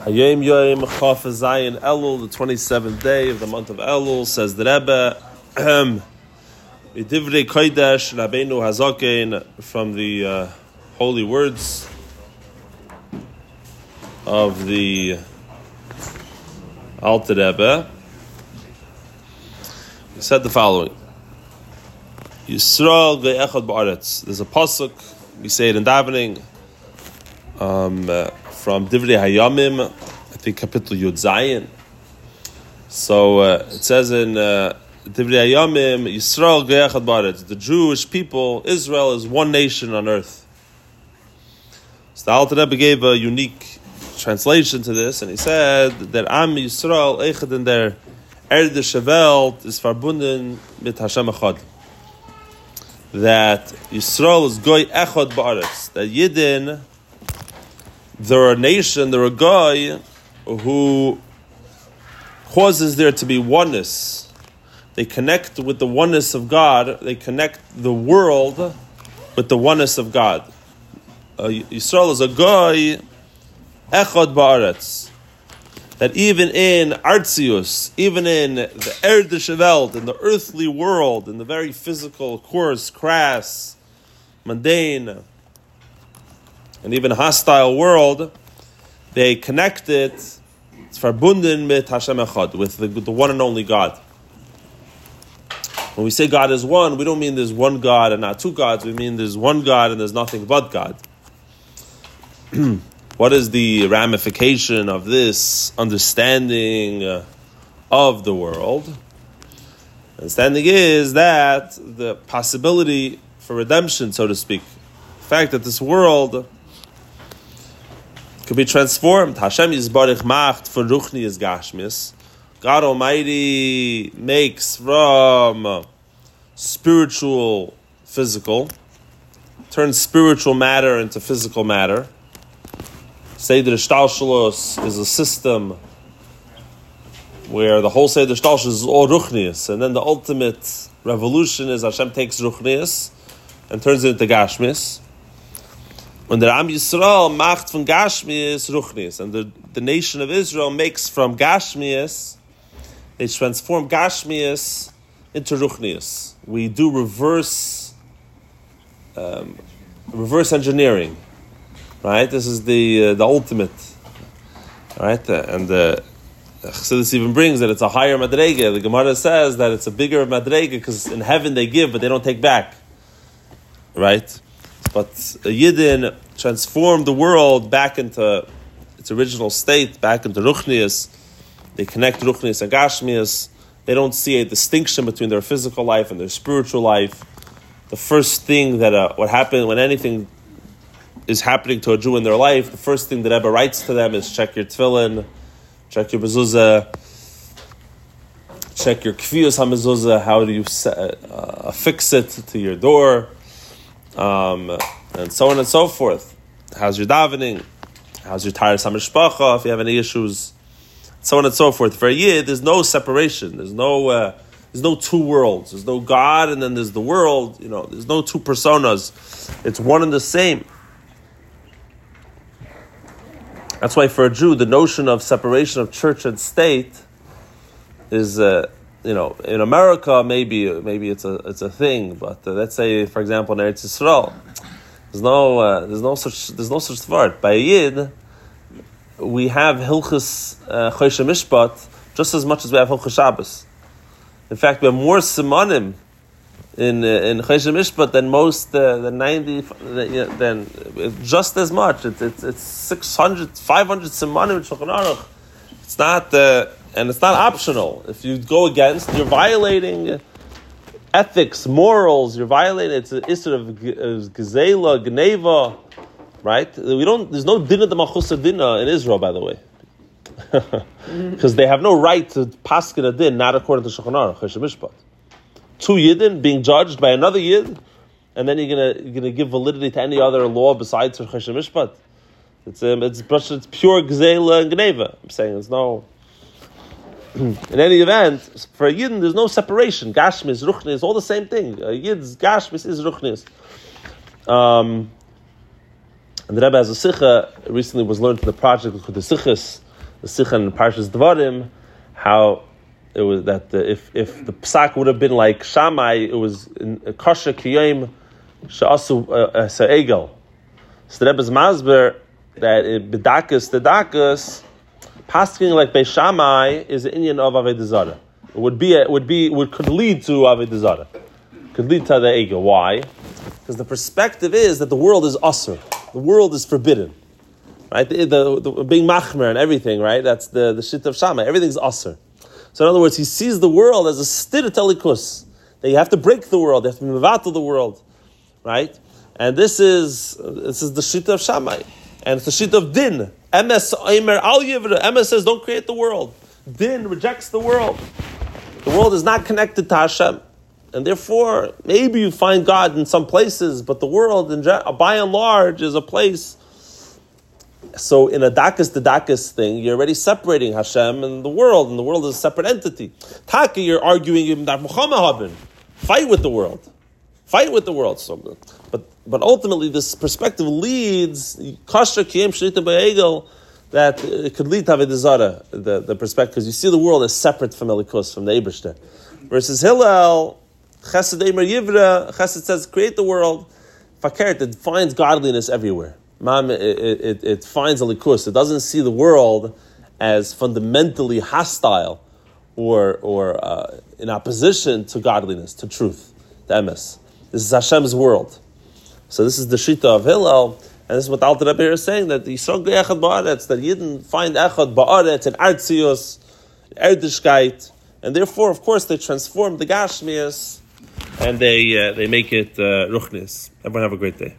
Hayom Yom Chaf Zayin Elul, the 27th day of the month of Elul, says the Rebbe, Divrei Kodesh Rabbeinu Hazaken, from the uh, holy words of the Alter Rebbe, he said the following. Yisrael ve'echad ba'aretz. There's a pasuk, we say it in davening, um, uh, from Divrei Hayamim, I think Kapitel Yud Zayin. So uh, it says in uh, Divrei Hayamim, Yisrael Ge'echad Baretz, the Jewish people, Israel is one nation on earth. So the Alter Rebbe gave a unique translation to this, and he said that Am Yisrael Echad in der Erde Welt is verbunden mit Hashem Echad. That Yisrael is Goy Echad Baretz, that Yidden they're a nation, they're a goy who causes there to be oneness. They connect with the oneness of God, they connect the world with the oneness of God. Uh, Yisrael is a goy, echad ba'aretz. That even in Artzius, even in the Erdische Welt, in the earthly world, in the very physical, coarse, crass, mundane, and even hostile world, they connected, it's verbunden mit Hashem Echad, with the, the one and only God. When we say God is one, we don't mean there's one God and not two gods, we mean there's one God and there's nothing but God. what is the ramification of this understanding uh, of the world? Understanding is that the possibility for redemption, so to speak, the fact that this world could be transformed. Hashem is Yisbarich Macht for Ruchni is Gashmis. God Almighty makes from spiritual physical, turns spiritual matter into physical matter. Seder Shtalshalos is a system where the whole Seder Shtalshalos is all Ruchnius, and then the ultimate revolution is Hashem takes Ruchnius and turns it into Gashmis. Und der Am Yisrael macht von Gashmias Ruchnias. And the, the nation of Israel makes from Gashmias, they transform Gashmias into Ruchnias. We do reverse um, reverse engineering, right? This is the uh, the ultimate, right? Uh, and the uh, even brings that it's a higher madrega. The Gemara says that it's a bigger madrega because in heaven they give, but they don't take back, right? But Yidden transform the world back into its original state, back into Ruchnias. They connect Ruchnias and Gashmias. They don't see a distinction between their physical life and their spiritual life. The first thing that uh, what happened when anything is happening to a Jew in their life, the first thing that Ebba writes to them is check your tefillin, check your mezuzah, check your kfiyas hamezuzah. How do you set, uh, affix it to your door? Um, and so on and so forth. How's your davening? How's your taharas hamishpacha? If you have any issues, so on and so forth. For a year, there's no separation. There's no uh, there's no two worlds. There's no God, and then there's the world. You know, there's no two personas. It's one and the same. That's why for a Jew, the notion of separation of church and state is. Uh, you know, in America, maybe maybe it's a it's a thing, but uh, let's say, for example, in Eretz Yisrael, there's no uh, there's no such there's no such word. By Yid, we have Hilchus uh, Mishpat just as much as we have Hilchus Shabbos. In fact, we have more simanim in uh, in Choshen Mishpat than most uh, than ninety than just as much. It's it's, it's 600, 500 simanim in Shulchan Aruch. It's not. Uh, and it's not optional. If you go against, you're violating ethics, morals. You're violating. It's an issue of gezela, gneva, right? We don't. There's no dina d'malchusa dina in Israel, by the way, because they have no right to paskin a din not according to Shulchan Aruch, Mishpat. Two yidden being judged by another yid, and then you're gonna you're gonna give validity to any other law besides Mishpat. It's um, it's it's pure gezela and gneva. I'm saying there's no. In any event, for a Yidden, there's no separation. Gashmis, Ruchnis, all the same thing. A Yid's Gashmis is Ruchnis. Um, and the Rebbe has a Sikha, recently was learned in the project with the Sikhas the Sichan and Parshas Dvarim, how it was that the, if if the psak would have been like Shammai, it was in kosher kiyim she'asu uh, uh. So the Rebbe's masber that it the dakas pasking like Beishamai is an Indian of Avodah It would be a, it would be would could lead to Avodah Could lead to the egel. Why? Because the perspective is that the world is usher. The world is forbidden. Right? The, the, the being machmer and everything, right? That's the, the shit of Shammai. Everything's usher. So in other words, he sees the world as a stirat elikus. That you have to break the world, you have to be mevatel the world. Right? And this is this is the shit of Shammai. And it's the shit of din. Emes Aimer Al Yivra. Emes says, don't create the world. Din rejects the world. The world is not connected to Hashem. And therefore, maybe you find God in some places, but the world, in, by and large, is a place. So, in a Dakas to Dakas thing, you're already separating Hashem and the world, and the world is a separate entity. Taka, you're arguing fight with the world. Fight with the world. So, but but ultimately, this perspective leads kasher kiyem shlita ba'egel that it could lead to avodah zarah the the perspective because you see the world as separate from Elikus from the Ebershter. Versus Hillel, Chesed Emer Yivra, Chesed says create the world. Fakert it finds godliness everywhere. Mam, it, it, it finds Elikus. It doesn't see the world as fundamentally hostile or or uh, in opposition to godliness, to truth, to emes. This is Hashem's world. So this is the Shita of Hillel, and this is what Alter Rebbe is saying, that Yisrael Echad Ba'aretz, that he didn't find Echad Ba'aretz and Artzios, Erdishkeit, and therefore, of course, they transform the Gashmias, and they, uh, they make it uh, Ruchnis. Everyone have a great day.